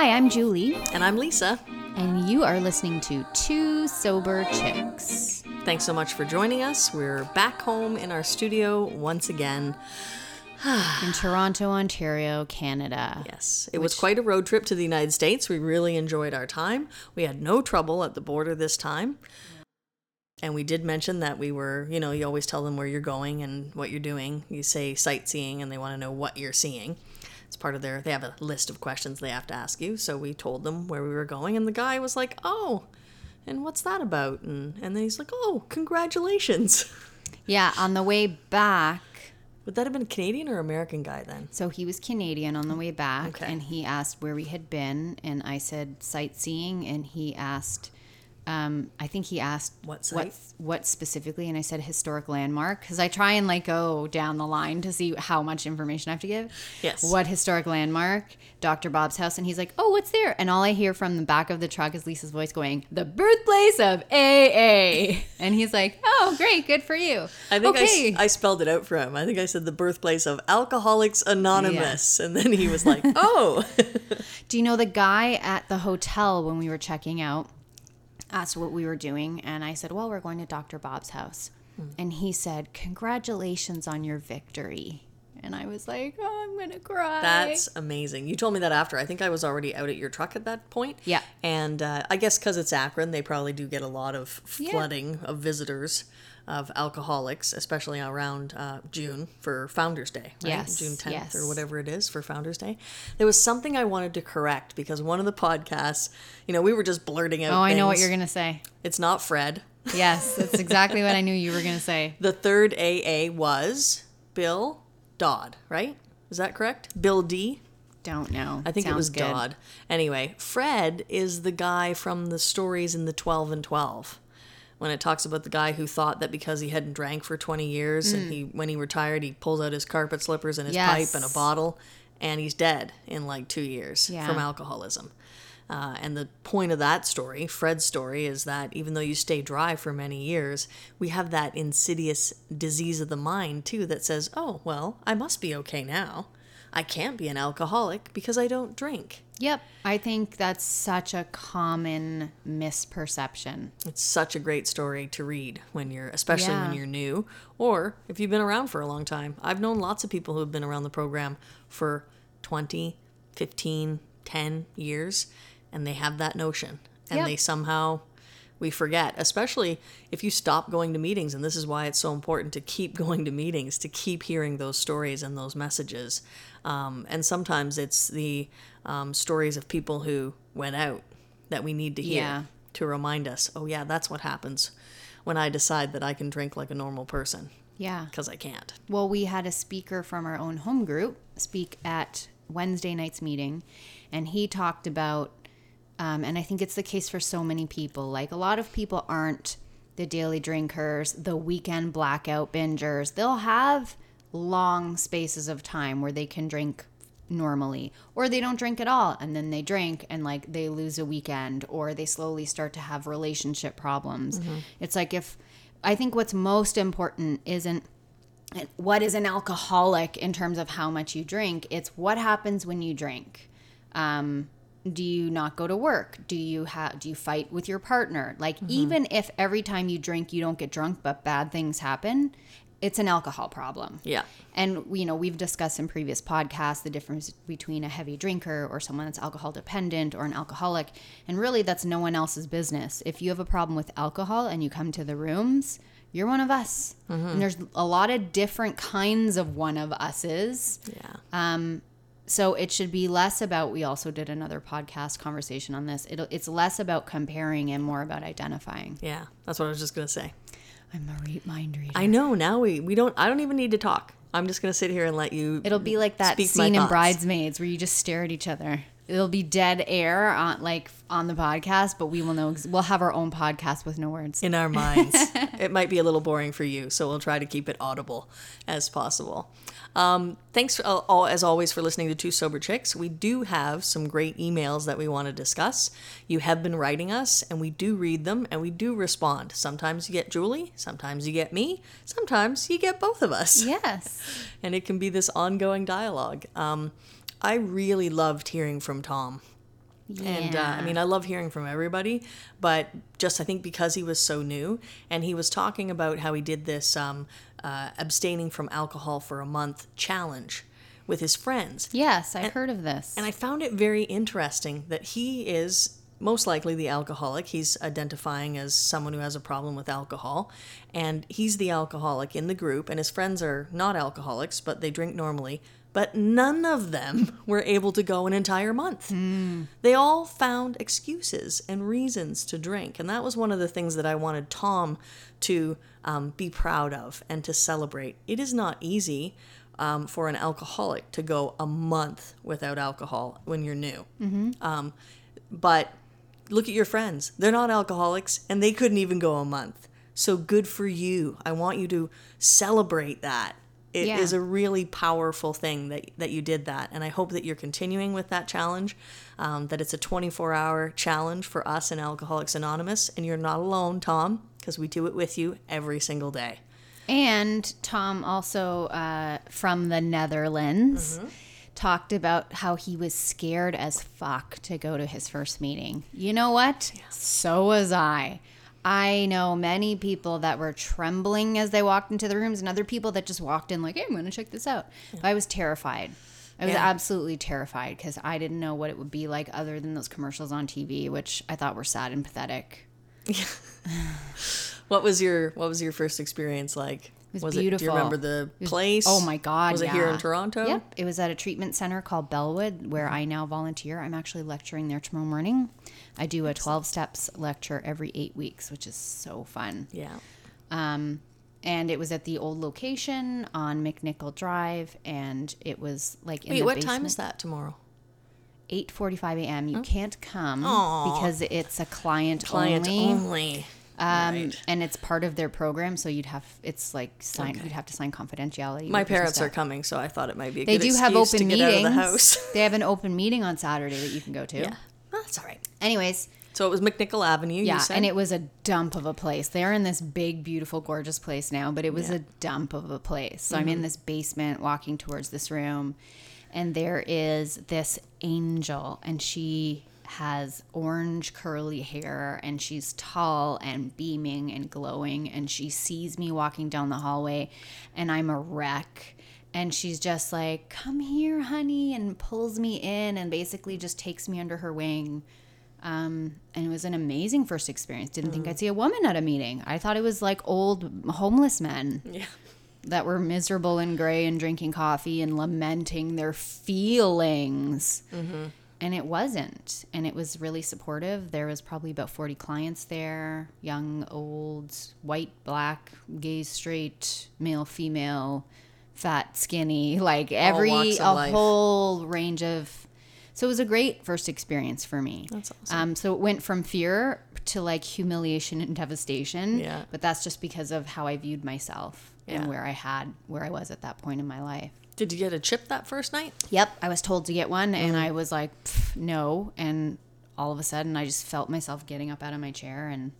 Hi, I'm Julie, And I'm Lisa. and you are listening to Two Sober Chicks. Thanks so much for joining us. We're back home in our studio once again. in Toronto, Ontario, Canada. Yes, it was quite a road trip to the United States. We really enjoyed our time. We had no trouble at the border this time. And we did mention that we were, you know, you always tell them where you're going and what you're doing. You say sightseeing and they want to know what you're seeing. It's part of their, they have a list of questions they have to ask you. So we told them where we were going and the guy was like, oh, and what's that about? And, and then he's like, oh, congratulations. Yeah, on the way back, Would that have been a Canadian or American guy then? so he was Canadian on the way back, Okay. and he asked where we had been, and I said sightseeing, and he asked, um, I think he asked What what, what specifically, and I said historic landmark because I try and like go down the line to see how much information I have to give. Yes. What historic landmark? Dr. Bob's house, and he's like, "Oh, what's there?" And all I hear from the back of the truck is Lisa's voice going, "The birthplace of AA," and he's like, "Oh, great, good for you." I think okay. I, spelled it out for him. I think I said the birthplace of Alcoholics Anonymous. And then he was like, oh. Do you know the guy at the hotel when we were checking out asked what we were doing? And I said, Well, we're going to Dr. Bob's house. And he said, Congratulations on your victory. And I was like, Oh, I'm going to cry. That's amazing. You told me that after. I think I was already out at your truck at that point. Yeah. And uh, I guess because it's Akron, they probably do get a lot of Yeah. flooding of visitors, of alcoholics, especially around uh, June for Founders Day, right? Yes, June 10th yes. or whatever it is for Founders Day. There was something I wanted to correct because one of the podcasts, you know, we were just blurting out. Oh, I know what you're going to say. It's not Fred. Yes, that's exactly what I knew you were going to say. The third AA was Bill Dodd, right? Is that correct? Bill D. Don't know. I think it was good. Dodd. Anyway, Fred is the guy from the stories in the 12 and 12. When it talks about the guy who thought that because he hadn't drank for 20 years and he when he retired he pulls out his carpet slippers and his pipe and a bottle and he's dead in like 2 years Yeah. from alcoholism. Uh, and the point of that story, Fred's story, is that even though you stay dry for many years, we have that insidious disease of the mind too that says, oh, well, I must be okay now. I can't be an alcoholic because I don't drink. Yep. I think that's such a common misperception. It's such a great story to read when you're, especially when you're new, or if you've been around for a long time. I've known lots of people who have been around the program for 20, 15, 10 years, and they have that notion. And Yep. they somehow, we forget, especially if you stop going to meetings. And this is why it's so important to keep going to meetings, to keep hearing those stories and those messages. Um, and sometimes it's the um, stories of people who went out that we need to hear Yeah. to remind us, oh, yeah, that's what happens when I decide that I can drink like a normal person Yeah. because I can't. Well, we had a speaker from our own home group speak at Wednesday night's meeting, and he talked about, um, and I think it's the case for so many people. Like a lot of people aren't the daily drinkers, the weekend blackout bingers. They'll have long spaces of time where they can drink normally or they don't drink at all and then they drink and like they lose a weekend or they slowly start to have relationship problems it's like if i think what's most important isn't what is an alcoholic in terms of how much you drink it's what happens when you drink um, do you not go to work? Do you have do you fight with your partner? Like mm-hmm. even if every time you drink you don't get drunk but bad things happen it's an alcohol problem. Yeah. and you know we've discussed in previous podcasts the difference between a heavy drinker or someone that's alcohol dependent or an alcoholic. And really that's no one else's business. If you have a problem with alcohol and you come to the rooms you're one of us. Mm-hmm. And there's a lot of different kinds of one of us's. Yeah. Um, so it should be less about we also did another podcast conversation on this It'll, it's less about comparing and more about identifying yeah. That's what I was just going to say. i'm a re- mind reader I know now we, we don't, I don't even need to talk. I'm just going to sit here and let you. It'll be like that scene in. Bridesmaids where you just stare at each other. It'll be dead air on like on the podcast, but we will know. We'll have our own podcast with no words. in our minds. it might be a little boring for you, so we'll try to keep it audible as possible. Um, thanks, uh, all, as always, for listening to Two Sober Chicks. We do have some great emails that we want to discuss. You have been writing us, and we do read them, and we do respond. Sometimes you get Julie, sometimes you get me, sometimes you get both of us. Yes. and it can be this ongoing dialogue. Um, I really loved hearing from Tom. And uh, I mean, I love hearing from everybody, but just I think because he was so new and he was talking about how he did this um, uh, abstaining from alcohol for a month challenge with his friends. Yes, I've heard of this. And I found it very interesting that he is most likely the alcoholic. He's identifying as someone who has a problem with alcohol. And he's the alcoholic in the group, and his friends are not alcoholics, but they drink normally. But none of them were able to go an entire month. They all found excuses and reasons to drink. And that was one of the things that I wanted Tom to um, be proud of and to celebrate. It is not easy um, for an alcoholic to go a month without alcohol when you're new. Um, but look at your friends. They're not alcoholics and they couldn't even go a month. So good for you. I want you to celebrate that. It is Yeah. a really powerful thing that, that you did that. And I hope that you're continuing with that challenge, um, that it's a 24 hour challenge for us in Alcoholics Anonymous. And you're not alone, Tom, because we do it with you every single day. And Tom also uh, from the Netherlands Mm-hmm. talked about how he was scared as fuck to go to his first meeting. You know what? So was I. I know many people that were trembling as they walked into the rooms, and other people that just walked in like, "Hey, I'm going to check this out." I was terrified. I was Yeah. absolutely terrified because I didn't know what it would be like other than those commercials on TV, which I thought were sad and pathetic. Yeah. What was your What was your first experience like? Was It, do beautiful. you remember the was- place? oh my God, Was it here in. Toronto? Yep, it was at a treatment center called Bellwood, where I now volunteer. I'm actually lecturing there tomorrow morning. I do a 12 steps lecture every eight weeks, which is so fun. Yeah. Um, and it was at the old location on McNicoll Drive, and it was like in Wait, what basement. time is that tomorrow? 8:45 a.m. You can't come Aw. because it's a client, Client only. only. Um, Right. and it's part of their program, so you'd have it's like sign Okay. you'd have to sign confidentiality. My parents are coming, so I thought it might be a They good do have open meetings. the house. they have an open meeting on Saturday that you can go to. yeah. That's all right. Anyways, So it was McNicoll Avenue, you yeah, and it was a dump of a place. They're in this big, beautiful, gorgeous place now, but it was Yeah. a dump of a place. So I'm in this basement walking towards this room, and there is this angel, and she has orange curly hair and she's tall and beaming and glowing and she sees me walking down the hallway and I'm a wreck and she's just like come here honey and pulls me in and basically just takes me under her wing um, and it was an amazing first experience. Didn't think I'd see a woman at a meeting. I thought it was like old homeless men Yeah. that were miserable and gray and drinking coffee and lamenting their feelings. And it wasn't. And it was really supportive. There was probably about 40 clients there young, old, white, black, gay, straight, male, female, fat, skinny like every, a life. whole range of. So it was a great first experience for me. That's awesome. Um, so it went from fear to like humiliation and devastation. Yeah. But that's just because of how I viewed myself Yeah. and where I had where I was at that point in my life. Did you get a chip that first night? Yep, I was told to get one, and Mm-hmm. I was like, no. And all of a sudden, I just felt myself getting up out of my chair, and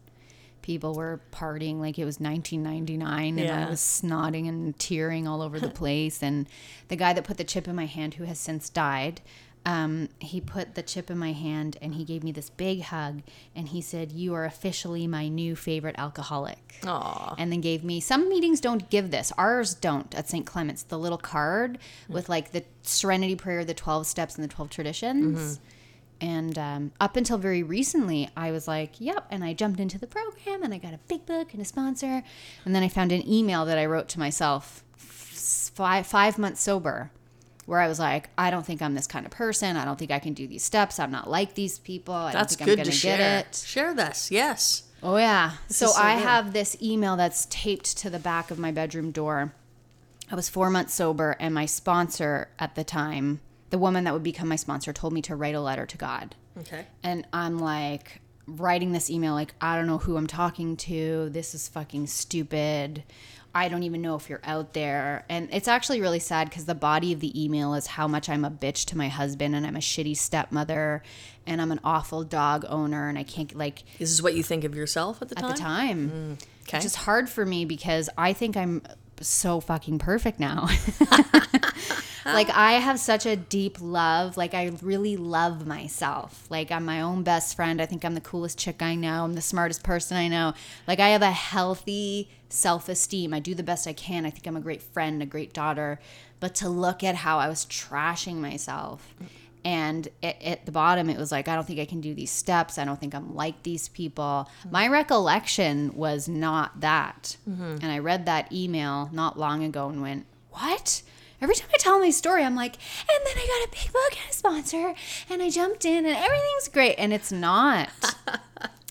people were partying like it was 1999, and Yeah. I was snotting and tearing all over the place. And the guy that put the chip in my hand, who has since died, um, he put the chip in my hand and he gave me this big hug, and he said, "You are officially my new favorite alcoholic." Aw. and then gave me some meetings don't give this. Ours don't at st clement's the little card with like the serenity prayer the 12 steps and the 12 traditions. And um, up until very recently i was like yep and i jumped into the program and i got a big book and a sponsor. And then i found an email that i wrote to myself five, five months sober where i was like i don't think i'm this kind of person i don't think i can do these steps i'm not like these people i That's don't think good i'm to gonna share. get it Share this, yes. Oh yeah. So, so I good. have this email that's taped to the back of my bedroom door. I was 4 months sober and my sponsor at the time, the woman that would become my sponsor told me to write a letter to God. Okay. And I'm like writing this email like I don't know who I'm talking to. This is fucking stupid. I don't even know if you're out there. And it's actually really sad because the body of the email is how much I'm a bitch to my husband and I'm a shitty stepmother and I'm an awful dog owner and I can't like This is what you think of yourself at the at time? the time. Mm, okay. Which is hard for me because I think I'm so fucking perfect now. like I have such a deep love. Like I really love myself. Like I'm my own best friend. I think I'm the coolest chick I know. I'm the smartest person I know. Like I have a healthy self-esteem. I do the best I can. I think I'm a great friend, a great daughter. But to look at how I was trashing myself and it, at the bottom it was like i don't think i can do these steps i don't think i'm like these people mm-hmm. my recollection was not that mm-hmm. and i read that email not long ago and went what every time i tell my story i'm like and then i got a big book and a sponsor and i jumped in and everything's great. And it's not.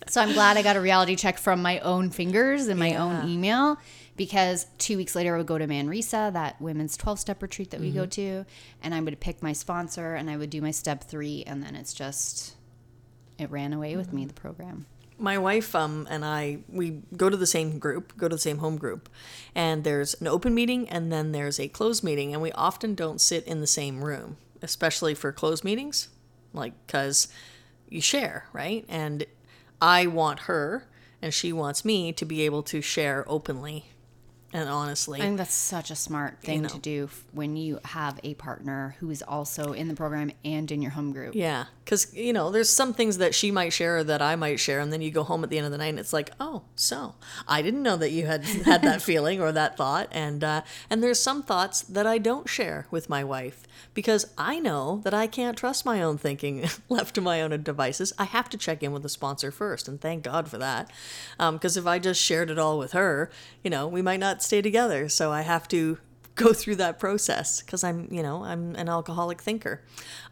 So i'm glad i got a reality check from my own fingers and my own email because two weeks later I would go to Manresa, that women's 12 step retreat that we go mm-hmm. to, and I would pick my sponsor and I would do my step three, and then it's just, it ran away with me, mm-hmm. the program. My wife um, and I we go to the same group, go to the same home group, and there's an open meeting and then there's a closed meeting, and we often don't sit in the same room, especially for closed meetings, like because you share, right? And I want her and she wants me to be able to share openly and honestly. I think that's such a smart thing know. to do when you have a partner who is also in the program and in your home group. Yeah, because you know, there's some things that she might share or that I might share, and then you go home at the end of the night, and it's like, oh, so I didn't know that you had had that feeling or that thought, and uh, and there's some thoughts that I don't share with my wife because I know that I can't trust my own thinking left to my own devices. I have to check in with the sponsor first, and thank God for that, because if I just shared it all with her, you know, we might not stay together. So I have to go through that process because I'm, you know, I'm an alcoholic thinker.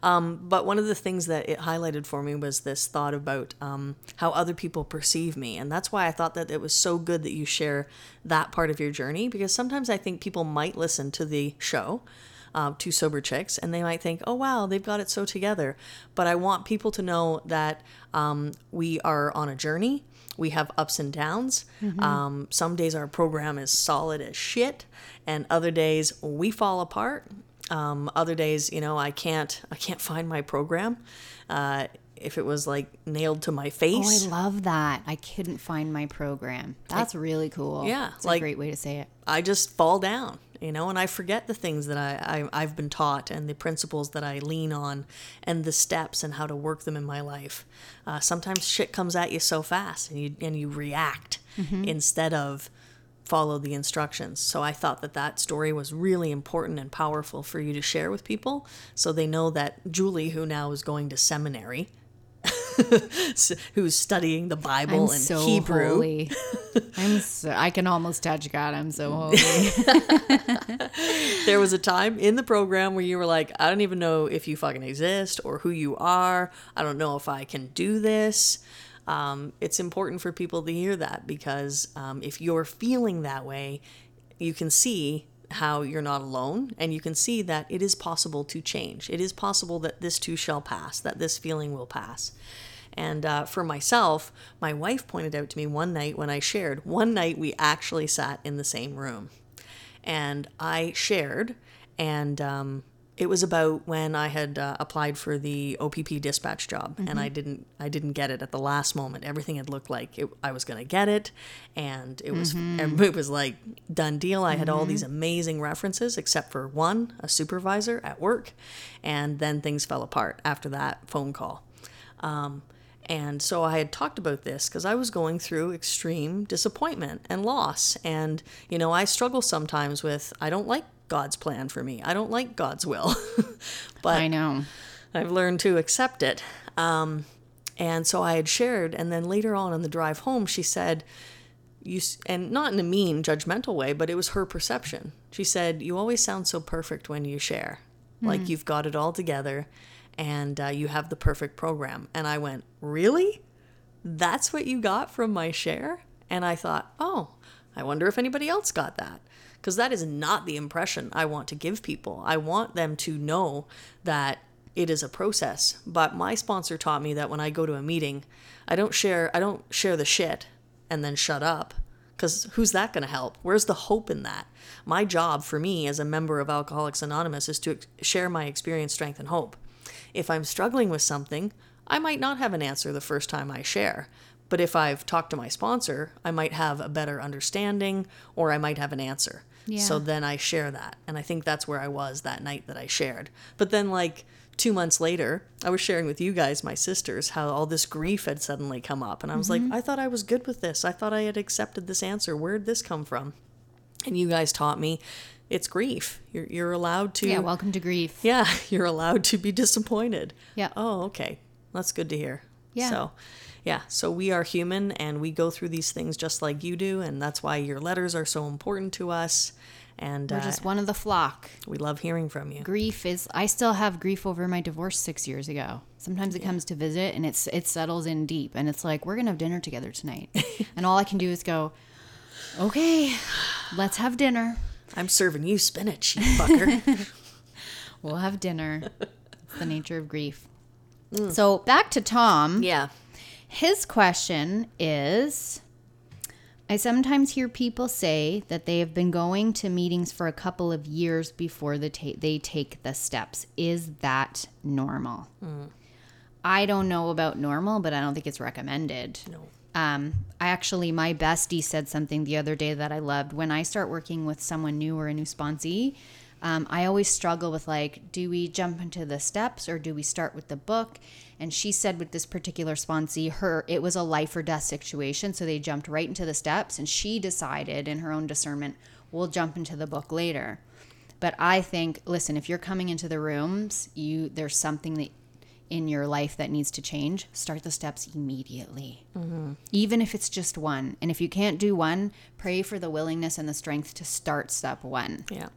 Um, but one of the things that it highlighted for me was this thought about um, how other people perceive me. And that's why I thought that it was so good that you share that part of your journey because sometimes I think people might listen to the show. Uh, two sober chicks, and they might think, "Oh wow, they've got it so together." But I want people to know that um, we are on a journey. We have ups and downs. Um, some days our program is solid as shit, and other days we fall apart. Um, other days, you know, I can't I can't find my program. Uh, if it was like nailed to my face. Oh, I love that. I couldn't find my program. That's really cool. Yeah, It's like- a great way to say it. I just fall down, you know, and I forget the things that I, I I've been taught and the principles that I lean on, and the steps and how to work them in my life. Uh, sometimes shit comes at you so fast, and you and you react instead of follow the instructions. So I thought that that story was really important and powerful for you to share with people, so they know that Julie, who now is going to seminary. who's studying the Bible I'm and so Hebrew. holy. I'm so, I can almost touch God. I'm so holy. there was a time in the program where you were like, I don't even know if you fucking exist or who you are. I don't know if I can do this. Um, it's important for people to hear that because um, if you're feeling that way, you can see how you're not alone and you can see that it is possible to change. It is possible that this too shall pass, that this feeling will pass. And uh, for myself, my wife pointed out to me one night when I shared, one night we actually sat in the same room. And I shared, and um, it was about when I had uh, applied for the OPP dispatch job, and I didn't, I didn't get it at the last moment. Everything had looked like it, I was going to get it, and it was, it was like done deal. I had all these amazing references, except for one, a supervisor at work, and then things fell apart after that phone call. Um, and so I had talked about this because I was going through extreme disappointment and loss. And, you know, I struggle sometimes with, I don't like God's plan for me. I don't like God's will. but I know. I've learned to accept it. Um, and so I had shared. And then later on in the drive home, she said, you, and not in a mean, judgmental way, but it was her perception. She said, You always sound so perfect when you share. Like you've got it all together and uh, you have the perfect program. And I went, Really? That's what you got from my share? And I thought, Oh, I wonder if anybody else got that. Because that is not the impression I want to give people. I want them to know that it is a process. But my sponsor taught me that when I go to a meeting, I don't share I don't share the shit and then shut up. Because who's that going to help? Where's the hope in that? My job for me as a member of Alcoholics Anonymous is to share my experience, strength, and hope. If I'm struggling with something, I might not have an answer the first time I share. But if I've talked to my sponsor, I might have a better understanding or I might have an answer. Yeah. So then I share that. And I think that's where I was that night that I shared. But then, like, two months later, I was sharing with you guys, my sisters, how all this grief had suddenly come up. And I was like, mm-hmm. I thought I was good with this. I thought I had accepted this answer. Where'd this come from? And you guys taught me it's grief. You're, you're allowed to. Yeah, welcome to grief. Yeah, you're allowed to be disappointed. Yeah. Oh, okay. That's good to hear. Yeah. So, yeah, so we are human and we go through these things just like you do. And that's why your letters are so important to us. And We're uh, just one of the flock. we love hearing from you. Grief is I still have grief over my divorce 6 years ago. Sometimes it comes to visit and it's it settles in deep and it's like we're going to have dinner together tonight. and all I can do is go, "Okay, let's have dinner. I'm serving you spinach, you fucker. We'll have dinner." it's the nature of grief. So, back to Tom. yeah. His question is I sometimes hear people say that they have been going to meetings for a couple of years before the ta- they take the steps. Is that normal? Mm. I don't know about normal, but I don't think it's recommended. No. Um, I actually, my bestie said something the other day that I loved. When I start working with someone new or a new sponsee, um, I always struggle with like, do we jump into the steps or do we start with the book? And she said with this particular sponsee, her it was a life or death situation, so they jumped right into the steps, and she decided in her own discernment, we'll jump into the book later. But I think, listen, if you're coming into the rooms, you there's something that in your life that needs to change, start the steps immediately. Mm-hmm. Even if it's just one. And if you can't do one, pray for the willingness and the strength to start step one. Yeah.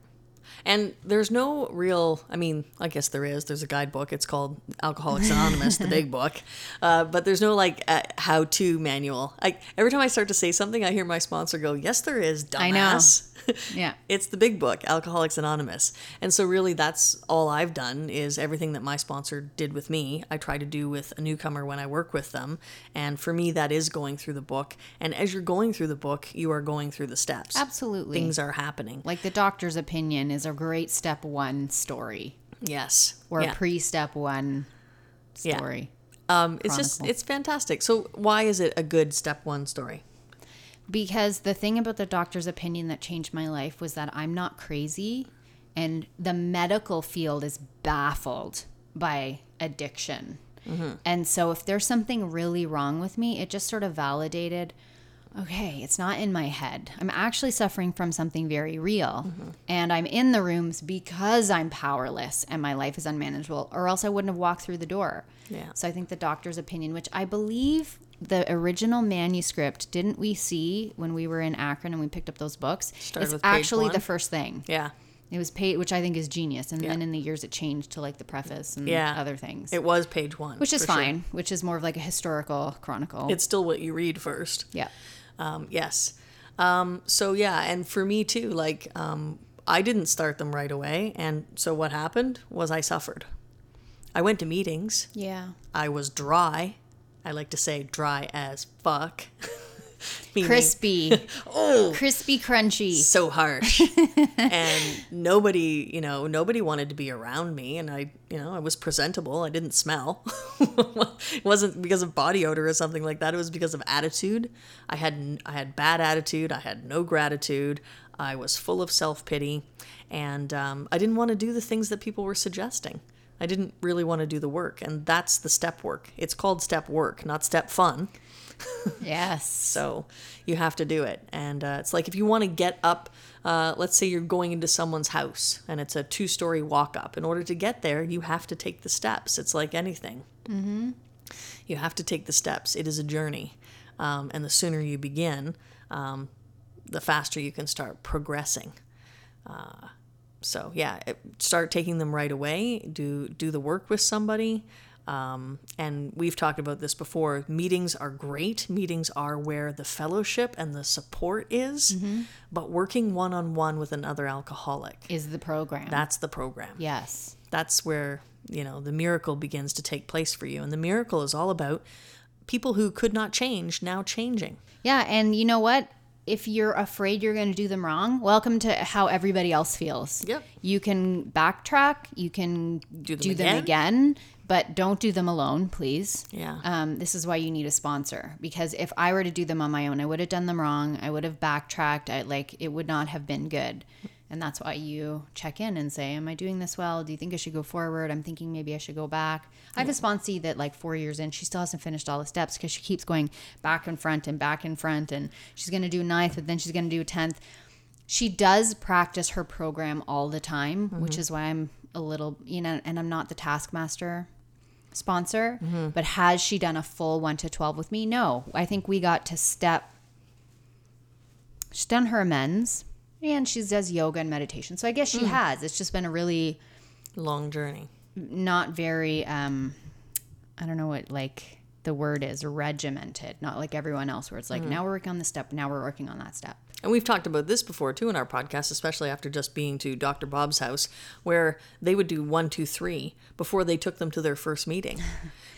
And there's no real, I mean, I guess there is. There's a guidebook. It's called Alcoholics Anonymous, the big book. Uh, but there's no like uh, how to manual. I, every time I start to say something, I hear my sponsor go, Yes, there is, dumbass. I know. Yeah. it's the big book, Alcoholics Anonymous. And so, really, that's all I've done is everything that my sponsor did with me, I try to do with a newcomer when I work with them. And for me, that is going through the book. And as you're going through the book, you are going through the steps. Absolutely. Things are happening. like the doctor's opinion is a great step one story Yes. or yeah. a pre step one Yeah. story. Um, it's just it's fantastic. So why is it a good step one story? Because the thing about the doctor's opinion that changed my life was that I'm not crazy and the medical field is baffled by addiction. And so if there's something really wrong with me, it just sort of validated okay, it's not in my head. I'm actually suffering from something very real. Mm-hmm. And I'm in the rooms because I'm powerless and my life is unmanageable, or else I wouldn't have walked through the door. Yeah. So I think the doctor's opinion, which I believe the original manuscript, didn't we see when we were in Akron and we picked up those books? Started it's actually one. the first thing. Yeah. It was paid, which I think is genius. And Yeah. then in the years it changed to like the preface and Yeah. other things, It was page one. which is for sure. fine, which is more of like a historical chronicle. It's still what you read first. yeah. Um, yes. Um, so yeah, and for me too, like um, I didn't start them right away, and so what happened was I suffered. I went to meetings. Yeah. I was dry. I like to say dry as fuck. Meaning- Crispy. Oh, Crispy, crunchy. so harsh. And nobody you know nobody wanted to be around me and i you know i was presentable. I didn't smell. It wasn't because of body odor or something like that. It was because of attitude. I had I had bad attitude. I had no gratitude. I was full of self-pity. And um, i didn't want to do the things that people were suggesting. I didn't really want to do the work and that's the step work. It's called step work not step fun Yes. so you have to do it. And uh, it's like if you want to get up, uh, let's say you're going into someone's house and it's a two story walk up. In order to get there, you have to take the steps. It's like anything. Mm-hmm. You have to take the steps. It is a journey. Um, and the sooner you begin, um, the faster you can start progressing. Uh, so yeah, it, start taking them right away. Do do the work with somebody. Um, and we've talked about this before. Meetings are great. Meetings are where the fellowship and the support is. But working one on one with another alcoholic, Is the program. that's the program. yes. That's where, you know, the miracle begins to take place for you. And the miracle is all about people who could not change now changing. Yeah, and you know what? if you're afraid you're going to do them wrong, welcome to how everybody else feels. Yep. You can backtrack, you can Do do them them, again. But don't do them alone, please. Yeah. Um, this is why you need a sponsor because if I were to do them on my own, I would have done them wrong. I would have backtracked. I like it would not have been good. And that's why you check in and say, Am I doing this well? Do you think I should go forward? I'm thinking maybe I should go back. I have a sponsee that, like, four years in, she still hasn't finished all the steps because she keeps going back and front and back and front. And she's going to do ninth, but then she's going to do 10th. She does practice her program all the time, which is why I'm a little, you know, and I'm not the taskmaster sponsor, but has she done a full 1 to 12 with me? No. I think we got to step she's done her amends and she does yoga and meditation. So I guess she has. It's just been a really Long journey. not very um I don't know what like the word is regimented, not like everyone else where it's like now we're working on this step, now we're working on that step. And we've talked about this before too in our podcast, especially after just being to Dr. Bob's house, where they would do one, two, three before they took them to their first meeting.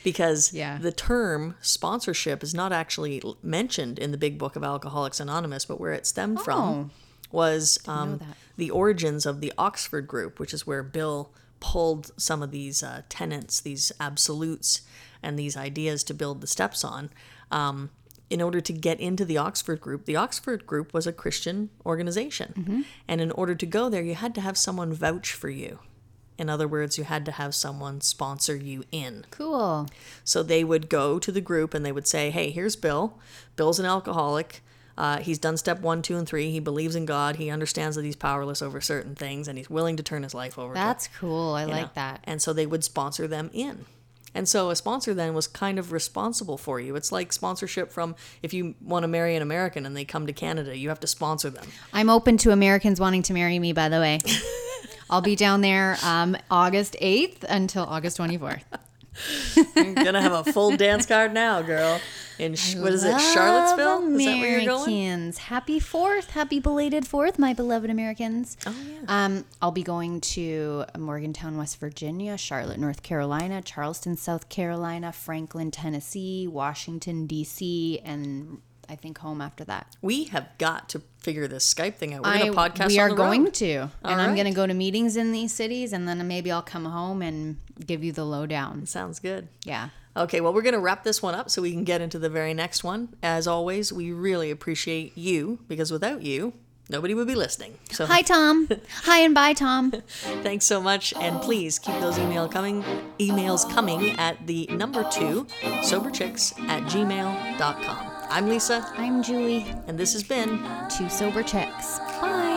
Because Yeah. the term sponsorship is not actually mentioned in the big book of Alcoholics Anonymous, but where it stemmed Oh. from was um, the origins of the Oxford group, which is where Bill pulled some of these uh, tenets, these absolutes, and these ideas to build the steps on. Um, in order to get into the Oxford group, the Oxford group was a Christian organization. And in order to go there, you had to have someone vouch for you. In other words, you had to have someone sponsor you in. Cool. So they would go to the group and they would say, "Hey, here's Bill. Bill's an alcoholic. Uh, he's done step one, two, and three. He believes in God. He understands that he's powerless over certain things, and he's willing to turn his life over." to That's cool. I you know? like that. And so they would sponsor them in. And so a sponsor then was kind of responsible for you. It's like sponsorship from if you want to marry an American and they come to Canada, you have to sponsor them. I'm open to Americans wanting to marry me, by the way. I'll be down there um, August 8th until August 24th. You're gonna have a full dance card now, girl. In sh- what is it, Charlottesville? Is that where you're going? Americans. Happy 4th. Happy belated 4th, my beloved Americans. Oh yeah. Um, I'll be going to Morgantown, West Virginia, Charlotte, North Carolina, Charleston, South Carolina, Franklin, Tennessee, Washington, D.C., and I think home after that. We have got to figure this Skype thing out. We're gonna podcast. we are going road. to, and All I'm going to go to meetings in these cities, and then maybe I'll come home and give you the lowdown. Sounds good. Yeah. Okay, well, we're going to wrap this one up so we can get into the very next one. As always, we really appreciate you because without you, nobody would be listening. So Hi, Tom. Hi and bye, Tom. thanks so much, and please keep those email coming emails coming at the number two soberchicks at gmail.com. I'm Lisa, I'm Julie. and this has been Two sober chicks. Bye.